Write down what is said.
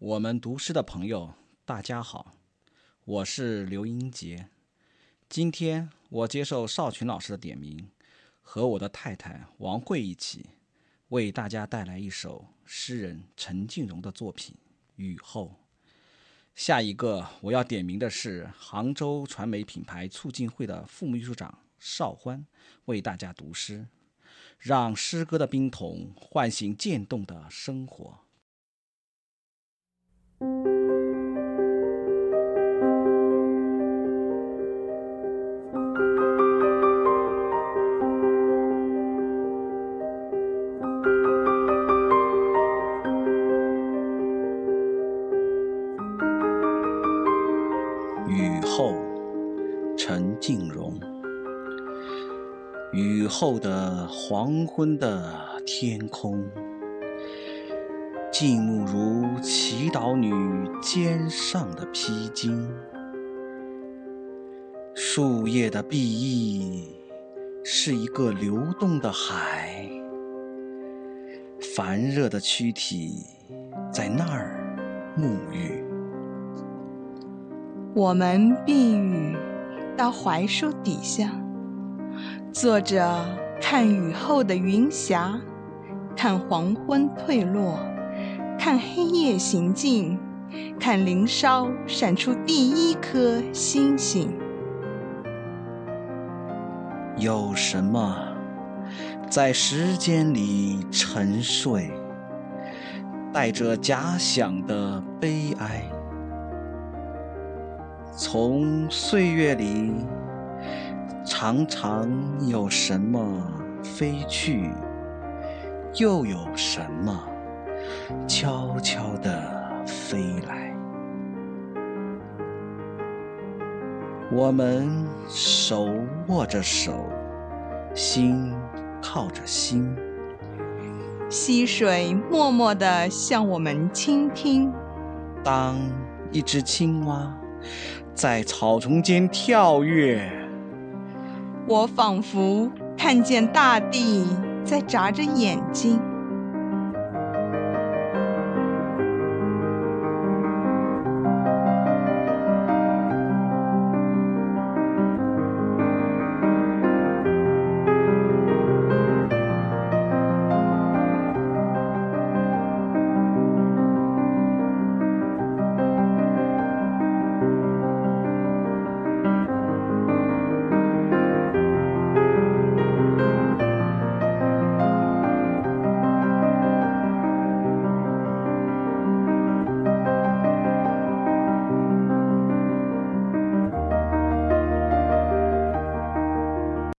我们读诗的朋友，大家好，我是刘英杰。今天我接受邵群老师的点名，和我的太太王慧一起，为大家带来一首诗人陈静荣的作品《雨后》。下一个我要点名的是杭州传媒品牌促进会的副秘书长邵欢，为大家读诗，让诗歌的冰桶唤醒渐冻的生活。雨后，陈静荣。雨后的黄昏的天空，静穆如祈祷女肩上的披巾。树叶的碧翼是一个流动的海，烦热的躯体在那儿沐浴。我们避雨到槐树底下，坐着看雨后的云霞，看黄昏退落，看黑夜行进，看林梢闪出第一颗星星。有什么在时间里沉睡，带着假想的悲哀？从岁月里，常常有什么飞去，又有什么悄悄地飞来。我们手握着手，心靠着心，溪水默默地向我们倾听。当一只青蛙。在草丛间跳跃，我仿佛看见大地在眨着眼睛。